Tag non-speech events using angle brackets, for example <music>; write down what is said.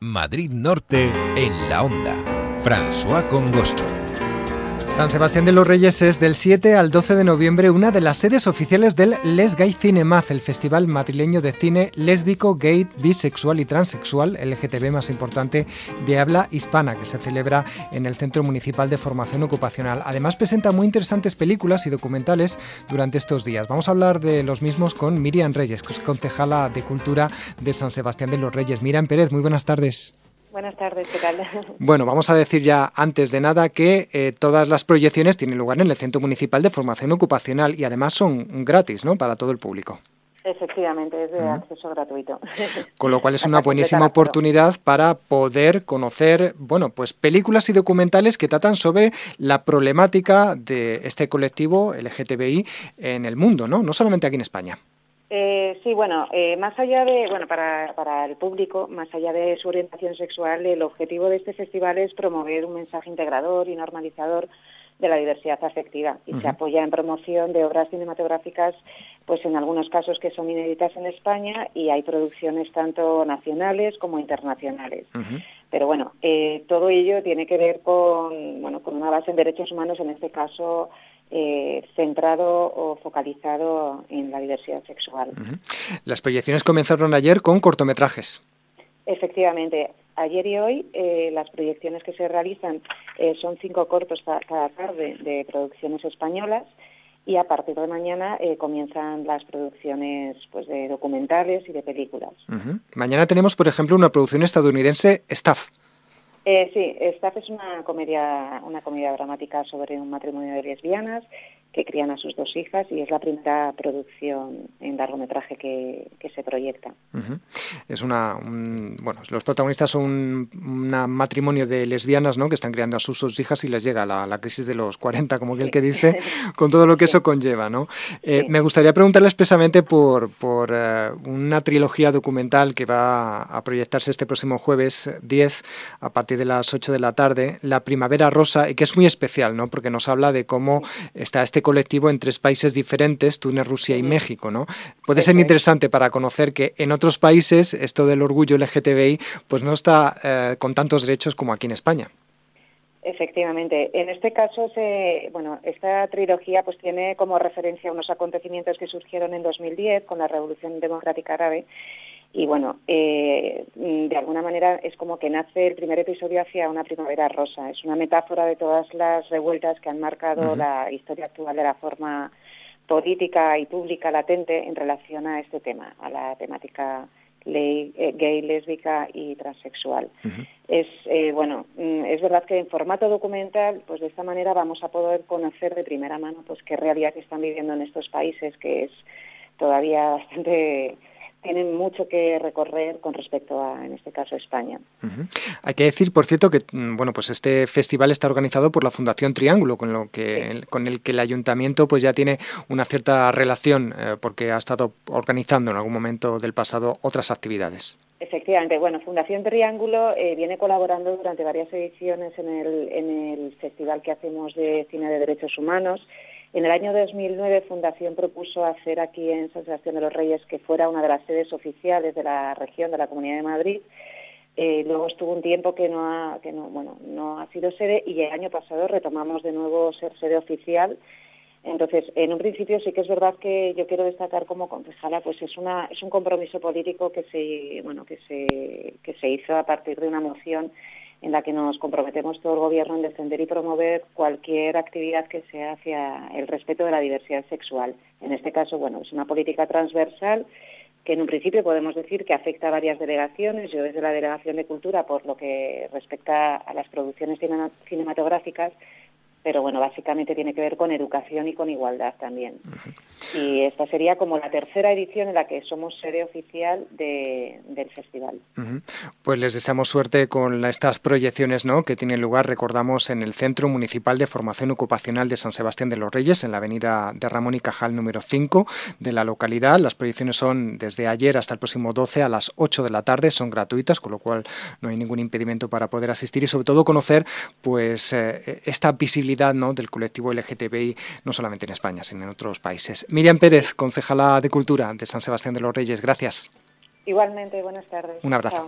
Madrid Norte en la onda. François Congosto. San Sebastián de los Reyes es del 7 al 12 de noviembre una de las sedes oficiales del Les Gay Cinemaz, el festival madrileño de cine lésbico, gay, bisexual y transexual, LGTB más importante de habla hispana, que se celebra en el Centro Municipal de Formación Ocupacional. Además presenta muy interesantes películas y documentales durante estos días. Vamos a hablar de los mismos con Miriam Reyes, que es concejala de Cultura de San Sebastián de los Reyes. Miriam Pérez, muy buenas tardes. Buenas tardes, ¿qué tal? <laughs> Bueno, vamos a decir ya antes de nada que eh, todas las proyecciones tienen lugar en el Centro Municipal de Formación Ocupacional y además son gratis, ¿no? Para todo el público. Efectivamente, es de acceso gratuito. <laughs> Con lo cual es una buenísima oportunidad para poder conocer, bueno, pues películas y documentales que tratan sobre la problemática de este colectivo LGTBI en el mundo, ¿no? No solamente aquí en España. Eh, sí, bueno, eh, más allá de, bueno, para, para, el público, más allá de su orientación sexual, el objetivo de este festival es promover un mensaje integrador y normalizador de la diversidad afectiva y se apoya en promoción de obras cinematográficas, pues en algunos casos que son inéditas en España y hay producciones tanto nacionales como internacionales. Pero bueno, eh, todo ello tiene que ver con, bueno, con una base en derechos humanos, en este caso eh, centrado o focalizado en la diversidad sexual. Las proyecciones comenzaron ayer con cortometrajes. Efectivamente, ayer y hoy eh, las proyecciones que se realizan eh, son cinco cortos cada tarde de producciones españolas y a partir de mañana comienzan las producciones pues, de documentales y de películas. Mañana tenemos, por ejemplo, una producción estadounidense, Staff. Eh, sí, Staff es una comedia, una comedia dramática sobre un matrimonio de lesbianas que crían a sus dos hijas y es la primera producción en largometraje que, que se proyecta. Es una, bueno, los protagonistas son un matrimonio de lesbianas, ¿no? Que están criando a sus dos hijas y les llega la, la crisis de los 40, como aquel que dice, <laughs> con todo lo que eso conlleva, ¿no? Eh, me gustaría preguntarle expresamente por, por eh, una trilogía documental que va a proyectarse este próximo jueves 10 a partir de las 8 de la tarde, La Primavera Rosa, y que es muy especial, ¿no? Porque nos habla de cómo está este colectivo en tres países diferentes, Túnez, Rusia y México, ¿no? Puede ser interesante para conocer que en otros países esto del orgullo LGTBI pues no está eh, con tantos derechos como aquí en España. Efectivamente. En este caso, se, bueno, esta trilogía pues tiene como referencia unos acontecimientos que surgieron en 2010 con la Revolución Democrática Árabe y bueno, eh, de alguna manera es como que nace el primer episodio hacia una primavera rosa. Es una metáfora de todas las revueltas que han marcado la historia actual de la forma política y pública latente en relación a este tema, a la temática ley, eh, gay, lésbica y transexual. Es eh, bueno, mm, es verdad que en formato documental, pues de esta manera vamos a poder conocer de primera mano pues qué realidad están viviendo en estos países, que es todavía bastante tienen mucho que recorrer con respecto a, en este caso, España. Hay que decir, por cierto, que mm, bueno, pues este festival está organizado por la Fundación Triángulo, con lo que con el que el ayuntamiento pues ya tiene una cierta relación, eh, porque ha estado organizando en algún momento del pasado otras actividades. Efectivamente, bueno, Fundación Triángulo eh, viene colaborando durante varias ediciones en el, en el festival que hacemos de cine de derechos humanos en el año 2009 Fundación propuso hacer aquí en San Sebastián de los Reyes que fuera una de las sedes oficiales de la región, de la Comunidad de Madrid. Eh, luego estuvo un tiempo que no ha, sido sede y el año pasado retomamos de nuevo ser sede oficial. Entonces, en un principio sí que es verdad que yo quiero destacar como concejala, pues es un compromiso político que se hizo a partir de una moción en la que nos comprometemos todo el Gobierno en defender y promover cualquier actividad que sea hacia el respeto de la diversidad sexual. En este caso, bueno, es una política transversal que en un principio podemos decir que afecta a varias delegaciones. Yo desde la Delegación de Cultura, por lo que respecta a las producciones cinematográficas, pero bueno, básicamente tiene que ver con educación y con igualdad también. Y esta sería como la tercera edición en la que somos sede oficial del festival. Pues les deseamos suerte con estas proyecciones ¿no? que tienen lugar, recordamos, en el Centro Municipal de Formación Ocupacional de San Sebastián de los Reyes, en la avenida de Ramón y Cajal número 5 de la localidad. Las proyecciones son desde ayer hasta el próximo 12 a las 8 de la tarde, son gratuitas, con lo cual no hay ningún impedimento para poder asistir y sobre todo conocer pues eh, esta visibilidad ¿no? del colectivo LGTBI, no solamente en España, sino en otros países. Miriam Pérez, concejala de Cultura de San Sebastián de los Reyes, gracias. Igualmente, buenas tardes. Un abrazo.